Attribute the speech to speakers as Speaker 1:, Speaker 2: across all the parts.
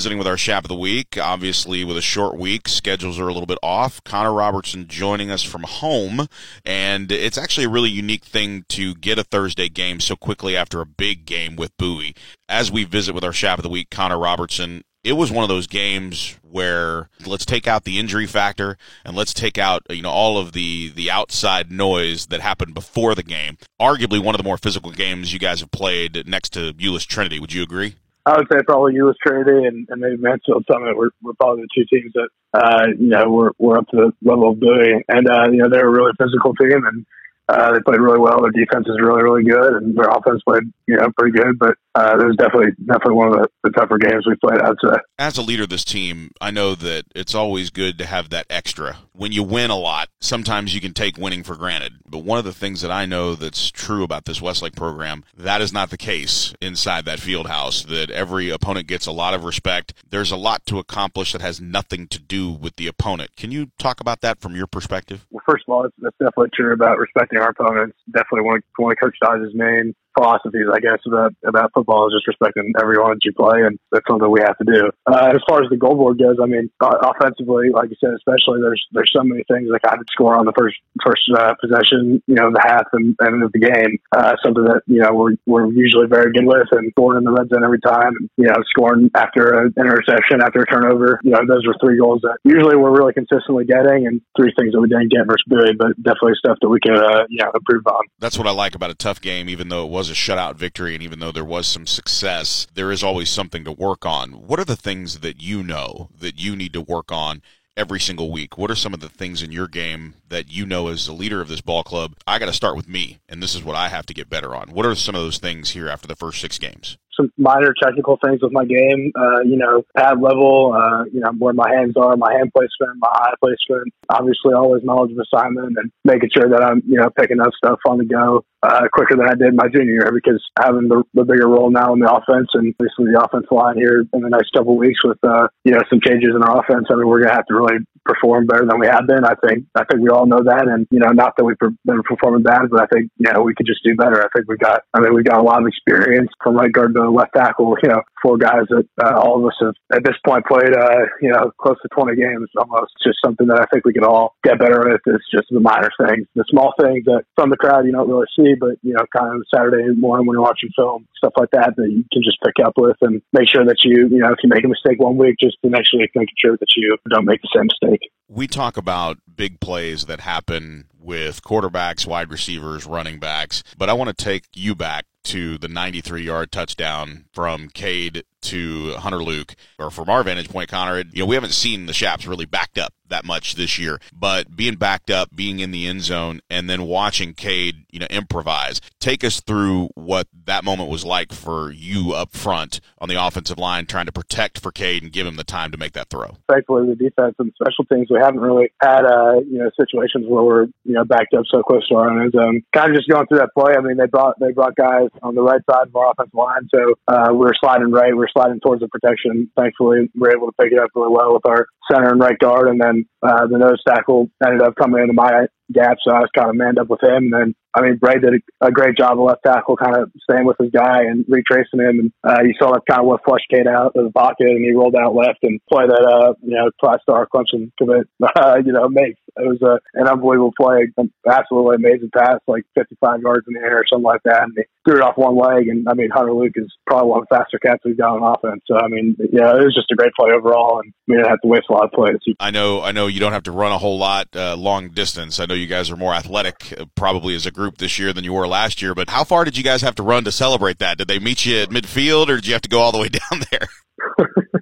Speaker 1: Visiting with our Chap of the Week, obviously with a short week, schedules are a little bit off. Connor Robertson joining us from home, and it's actually a really unique thing to get a Thursday game so quickly after a big game with Bowie. As we visit with our Chap of the Week, Connor Robertson, it was one of those games where let's take out the injury factor and let's take out you know all of the the outside noise that happened before the game. Arguably one of the more physical games you guys have played next to Euless Trinity. Would you agree?
Speaker 2: I would say probably Trinity and, and maybe Mansfield Summit were, were probably the two teams that uh, you know were were up to the level of Bowie, and uh, you know they're a really physical team and uh, they played really well. Their defense is really, really good, and their offense played, you know, pretty good. But uh, it was definitely, definitely one of the, the tougher games we played. I'd say.
Speaker 1: As a leader of this team, I know that it's always good to have that extra. When you win a lot, sometimes you can take winning for granted. But one of the things that I know that's true about this Westlake program, that is not the case inside that field house. That every opponent gets a lot of respect. There's a lot to accomplish that has nothing to do with the opponent. Can you talk about that from your perspective?
Speaker 2: Well, first of all, that's definitely true about respecting our opponents. Definitely one of, one of Coach Dodge's main philosophies, I guess, about about football is just respecting everyone that you play, and that's something we have to do. Uh, as far as the goal board goes, I mean, offensively, like you said, especially there's there's so many things that kind of score on the first first uh, possession, you know, the half and, and of the game. Uh, something that you know we're we're usually very good with, and scoring in the red zone every time, you know, scoring after an interception, after a turnover. You know, those were three goals that usually we're really consistently getting, and three things that we didn't get versus Bowie, but definitely stuff that we could uh, you know improve on.
Speaker 1: That's what I like about a tough game, even though it was a shutout victory, and even though there was some success, there is always something to work on. What are the things that you know that you need to work on every single week? What are some of the things in your game that you know as the leader of this ball club? I got to start with me, and this is what I have to get better on. What are some of those things here after the first six games?
Speaker 2: Some minor technical things with my game. Uh, you know, pad level, uh, you know, where my hands are, my hand placement, my eye placement. Obviously, always knowledge of assignment and making sure that I'm, you know, picking up stuff on the go uh, quicker than I did my junior year because having the, the bigger role now in the offense and basically the offense line here in the next couple weeks with, uh, you know, some changes in our offense. I mean, we're going to have to really perform better than we have been. I think, I think we all know that. And, you know, not that we've been performing bad, but I think, you know, we could just do better. I think we've got, I mean, we've got a lot of experience from right guard to left tackle, you know, four guys that uh, all of us have at this point played, uh, you know, close to 20 games almost. Just something that I think we could all get better at. It's just the minor things, the small things that from the crowd you don't really see, but, you know, kind of Saturday morning when you're watching film, stuff like that, that you can just pick up with and make sure that you, you know, if you make a mistake one week, just the next week making sure that you don't make the same mistake.
Speaker 1: We talk about big plays that happen with quarterbacks, wide receivers, running backs, but I want to take you back to the 93 yard touchdown from Cade to Hunter Luke, or from our vantage point, Connor, you know, we haven't seen the Chaps really backed up that much this year, but being backed up, being in the end zone, and then watching Cade, you know, improvise. Take us through what that moment was like for you up front on the offensive line, trying to protect for Cade and give him the time to make that throw.
Speaker 2: Thankfully, the defense and special teams, we haven't really had, uh, you know, situations where we're, you know, backed up so close to our own end zone. Kind of just going through that play. I mean, they brought, they brought guys on the right side of our offensive line, so uh, we were sliding right, we were sliding towards the protection. Thankfully, we were able to pick it up really well with our center and right guard, and then uh, the nose tackle ended up coming into my gap, so I was kind of manned up with him. And then, I mean, Bray did a, a great job of left tackle, kind of staying with his guy and retracing him. And uh, you saw that kind of what flushed Cade out of the pocket, and he rolled out left and play that, uh, you know, five-star Clemson commit, uh, you know, makes. It was uh, an unbelievable play, an absolutely amazing pass, like 55 yards in the air or something like that. And he threw it off one leg. And, I mean, Hunter Luke is probably one of the faster cats we've got on offense. So, I mean, yeah, it was just a great play overall. And we didn't have to waste a lot of plays.
Speaker 1: I know, I know you don't have to run a whole lot uh, long distance. I know you guys are more athletic, uh, probably as a group this year than you were last year. But how far did you guys have to run to celebrate that? Did they meet you at midfield, or did you have to go all the way down there?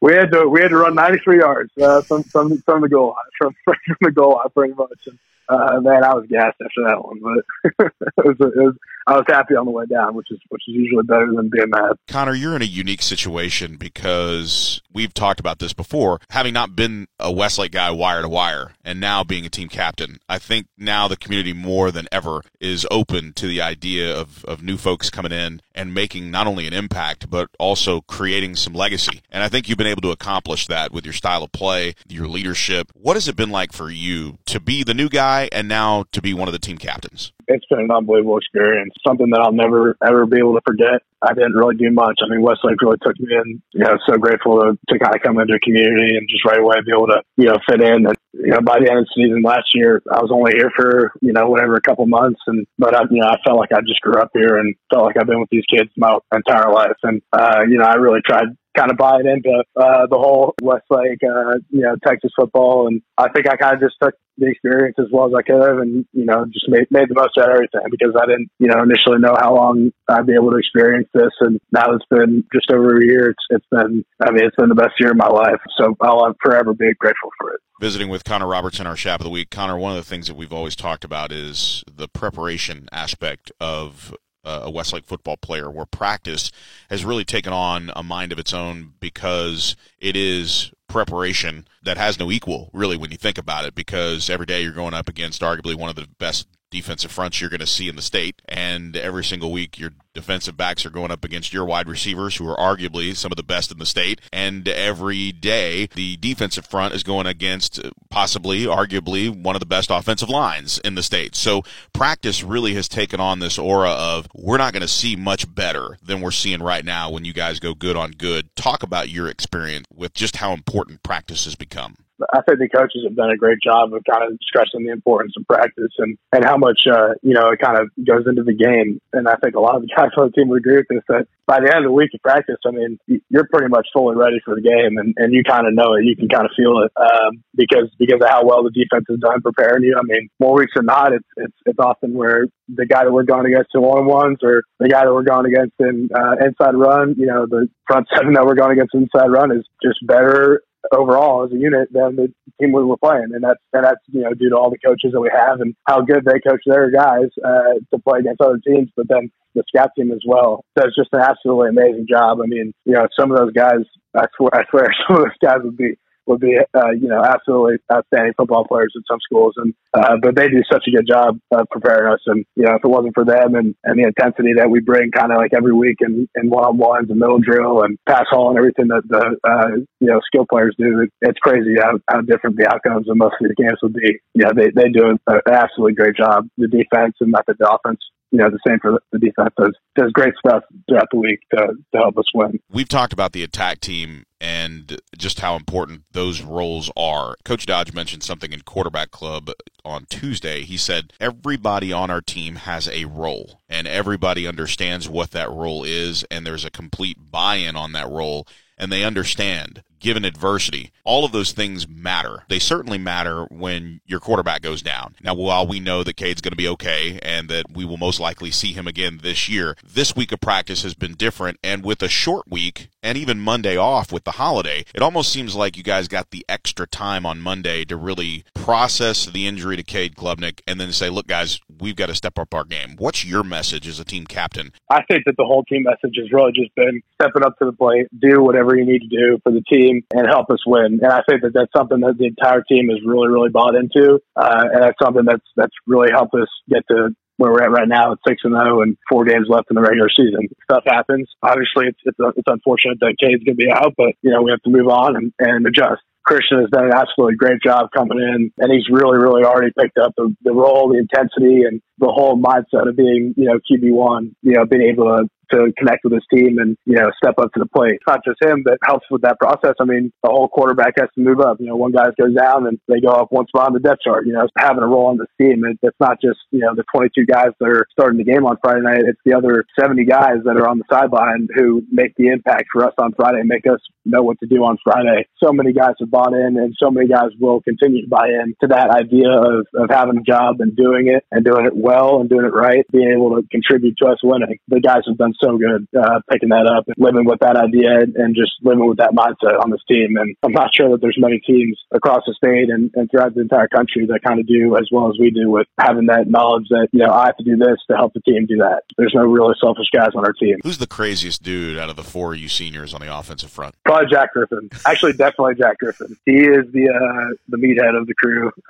Speaker 2: We had to we had to run 93 yards uh, from, from from the goal line, from from the goal line, pretty much. And uh, man, I was gassed after that one, but it was, it was I was happy on the way down, which is which is usually better than being mad.
Speaker 1: Connor, you're in a unique situation because we've talked about this before. Having not been a Westlake guy wire to wire, and now being a team captain, I think now the community more than ever is open to the idea of of new folks coming in and making not only an impact but also creating some legacy. And I think you've been able to accomplish that with your style of play, your leadership. What has it been like for you to be the new guy and now to be one of the team captains?
Speaker 2: it's been an unbelievable experience. Something that I'll never ever be able to forget. I didn't really do much. I mean, Westlake really took me in. You know, so grateful to, to kind of come into a community and just right away be able to you know fit in. And you know, by the end of the season last year, I was only here for you know whatever a couple months, and but I you know I felt like I just grew up here and felt like I've been with these kids my entire life. And uh, you know, I really tried kind of buying into uh, the whole Westlake, uh, you know, Texas football. And I think I kind of just took the experience as well as I could have and, you know, just made, made the most out of everything because I didn't, you know, initially know how long I'd be able to experience this. And now it's been just over a year. It's, it's been, I mean, it's been the best year of my life. So I'll forever be grateful for it
Speaker 1: visiting with Connor Robertson, our Chap of the Week. Connor, one of the things that we've always talked about is the preparation aspect of uh, a Westlake football player, where practice has really taken on a mind of its own because it is preparation that has no equal, really, when you think about it, because every day you're going up against arguably one of the best defensive fronts you're going to see in the state. And every single week, your defensive backs are going up against your wide receivers, who are arguably some of the best in the state. And every day, the defensive front is going against uh, possibly, arguably, one of the best offensive lines in the state. So practice really has taken on this aura of we're not going to see much better than we're seeing right now when you guys go good on good. Talk about your experience with just how important practice has become.
Speaker 2: I think the coaches have done a great job of kind of stressing the importance of practice and, and how much, uh, you know, it kind of goes into the game. And I think a lot of the guys on the team would agree with this that by the end of the week of practice, I mean, you're pretty much fully ready for the game and, and you kind of know it. You can kind of feel it, um, because, because of how well the defense has done preparing you. I mean, more weeks than not, it's, it's, it's often where the guy that we're going against in one ones or the guy that we're going against in, uh, inside run, you know, the front seven that we're going against inside run is just better overall as a unit than the team we were playing, and that's and that's you know due to all the coaches that we have and how good they coach their guys uh, to play against other teams. But then the scout team as well does just an absolutely amazing job. I mean, you know, some of those guys, I swear, I swear, some of those guys would be would be, uh, you know, absolutely outstanding football players in some schools. And, uh, but they do such a good job of preparing us. And, you know, if it wasn't for them and, and the intensity that we bring kind of like every week in, in one-on-ones and middle drill and pass haul and everything that the, uh, you know, skill players do, it's crazy how, how different the outcomes of most of the games would be. Yeah, they, they do an absolutely great job. The defense and method the offense you know, the same for the defense does, does great stuff throughout the week to, to help us win.
Speaker 1: We've talked about the attack team and just how important those roles are. Coach Dodge mentioned something in quarterback club on Tuesday. He said everybody on our team has a role and everybody understands what that role is and there's a complete buy-in on that role and they understand given adversity. All of those things matter. They certainly matter when your quarterback goes down. Now, while we know that Cade's going to be okay and that we will most likely see him again this year, this week of practice has been different. And with a short week and even Monday off with the holiday, it almost seems like you guys got the extra time on Monday to really process the injury to Cade Klubnik and then say, look, guys, we've got to step up our game. What's your message as a team captain?
Speaker 2: I think that the whole team message has really just been stepping up to the plate, do whatever you need to do for the team and help us win. And I think that that's something that the entire team has really, really bought into. Uh, and that's something that's, that's really helped us get to where we're at right now at six and zero oh and four games left in the regular season. Stuff happens. Obviously, it's it's, it's unfortunate that Cade's going to be out, but you know we have to move on and, and adjust. Christian has done an absolutely great job coming in, and he's really, really already picked up the, the role, the intensity, and the whole mindset of being, you know, QB one. You know, being able to to connect with his team and, you know, step up to the plate. It's not just him that helps with that process. I mean, the whole quarterback has to move up. You know, one guy goes down and they go up one spot on the depth chart. You know, having a role on this team. It, it's not just, you know, the 22 guys that are starting the game on Friday night. It's the other 70 guys that are on the sideline who make the impact for us on Friday and make us know what to do on Friday. So many guys have bought in and so many guys will continue to buy in to that idea of, of having a job and doing it and doing it well and doing it right, being able to contribute to us winning. The guys have done so good uh, picking that up and living with that idea and just living with that mindset on this team. And I'm not sure that there's many teams across the state and, and throughout the entire country that kind of do as well as we do with having that knowledge that, you know, I have to do this to help the team do that. There's no really selfish guys on our team.
Speaker 1: Who's the craziest dude out of the four of you seniors on the offensive front?
Speaker 2: Probably Jack Griffin. Actually, definitely Jack Griffin. He is the uh, the meathead of the crew.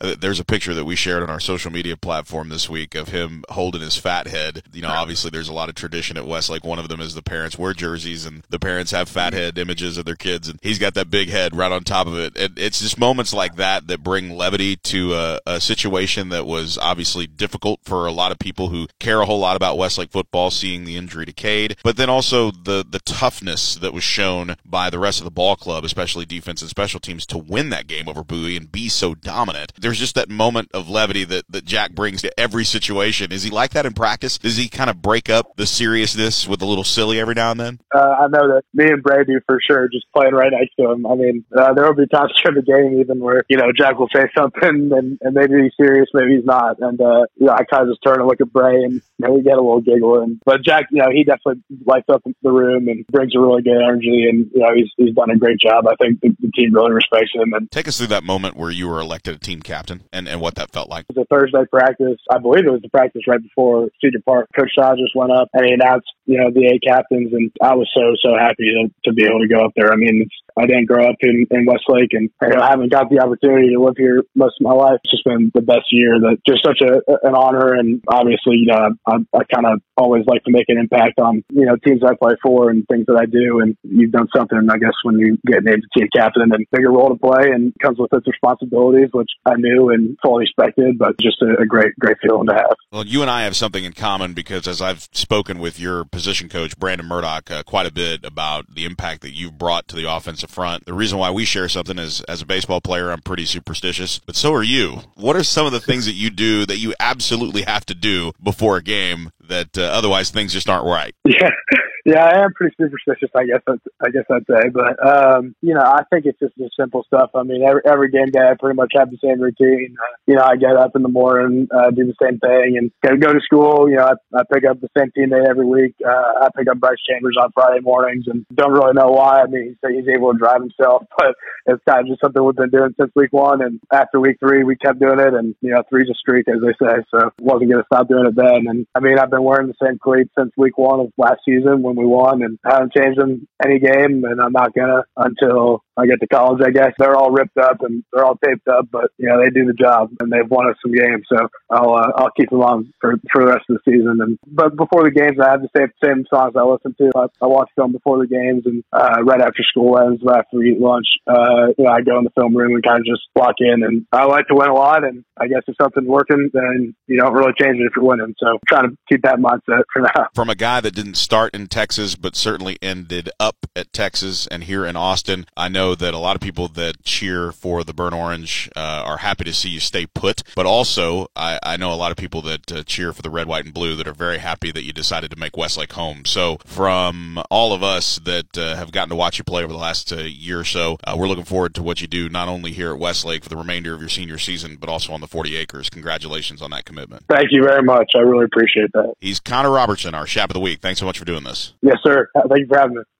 Speaker 1: Uh, there's a picture that we shared on our social media platform this week of him holding his fat head. You know, obviously there's a lot lot of tradition at Westlake. One of them is the parents wear jerseys and the parents have fathead images of their kids, and he's got that big head right on top of it. it it's just moments like that that bring levity to a, a situation that was obviously difficult for a lot of people who care a whole lot about Westlake football, seeing the injury to Cade, but then also the the toughness that was shown by the rest of the ball club, especially defense and special teams, to win that game over Bowie and be so dominant. There's just that moment of levity that, that Jack brings to every situation. Is he like that in practice? Does he kind of break up the seriousness with a little silly every now and then?
Speaker 2: Uh, I know that me and Bray do for sure, just playing right next to him. I mean, uh, there will be times during the game even where, you know, Jack will say something and, and maybe he's serious, maybe he's not. And, uh, you know, I kind of just turn and look at Bray and, you know, we get a little giggle. And, but Jack, you know, he definitely lights up the room and brings a really good energy. And, you know, he's, he's done a great job. I think the, the team really respects him. And
Speaker 1: take us through that moment where you were elected a team captain and, and what that felt like.
Speaker 2: It was a Thursday practice. I believe it was the practice right before Cedar Park. Coach Shaw just went up and he announced, you know, the eight captains. And I was so, so happy to, to be able to go up there. I mean, I didn't grow up in, in Westlake and you know, I haven't got the opportunity to live here most of my life. It's just been the best year that just such a, an honor. And obviously, you know, I, I kind of always like to make an impact on, you know, teams I play for and things that I do. And you've done something, I guess, when you get named a team captain and bigger role to play and comes with its responsibilities, which I knew and fully expected, but just a, a great, great feeling to have.
Speaker 1: Well, you and I have something in common because as I've spoken with your position coach, Brandon Murdoch, uh, quite a bit about the impact that you've brought to the offensive front. The reason why we share something is as a baseball player, I'm pretty superstitious, but so are you. What are some of the things that you do that you absolutely have to do before a game that uh, otherwise things just aren't right?
Speaker 2: Yeah. Yeah, I am pretty superstitious. I guess I'd, guess I'd say, but um, you know, I think it's just the simple stuff. I mean, every every game day, I pretty much have the same routine. Uh, you know, I get up in the morning, uh, do the same thing, and go go to school. You know, I, I pick up the same teammate every week. Uh, I pick up Bryce Chambers on Friday mornings, and don't really know why. I mean, he's, he's able to drive himself, but it's kind of just something we've been doing since week one. And after week three, we kept doing it, and you know, three's a streak, as they say. So wasn't going to stop doing it then. And I mean, I've been wearing the same cleats since week one of last season when we won, and I haven't changed them any game, and I'm not gonna until I get to college. I guess they're all ripped up and they're all taped up, but you know they do the job and they've won us some games, so I'll uh, I'll keep them on for for the rest of the season. And but before the games, I have the same same songs I listen to. I, I watch film before the games and uh, right after school ends, right after we eat lunch. Uh, you know, I go in the film room and kind of just walk in, and I like to win a lot. And I guess if something's working, then you don't really change it if you're winning. So I'm trying to keep that mindset for now.
Speaker 1: From a guy that didn't start in Texas, but certainly ended up at Texas and here in Austin, I know that a lot of people that cheer for the burnt orange uh, are happy to see you stay put. But also, I, I know a lot of people that uh, cheer for the red, white, and blue that are very happy that you decided to make Westlake home. So, from all of us that uh, have gotten to watch you play over the last uh, year or so, uh, we're looking forward to what you do not only here at Westlake for the remainder of your senior season, but also on the 40 acres. Congratulations on that commitment.
Speaker 2: Thank you very much. I really appreciate that.
Speaker 1: He's Connor Robertson, our Chap of the Week. Thanks so much for doing this.
Speaker 2: Yes, sir. Thank you for having me.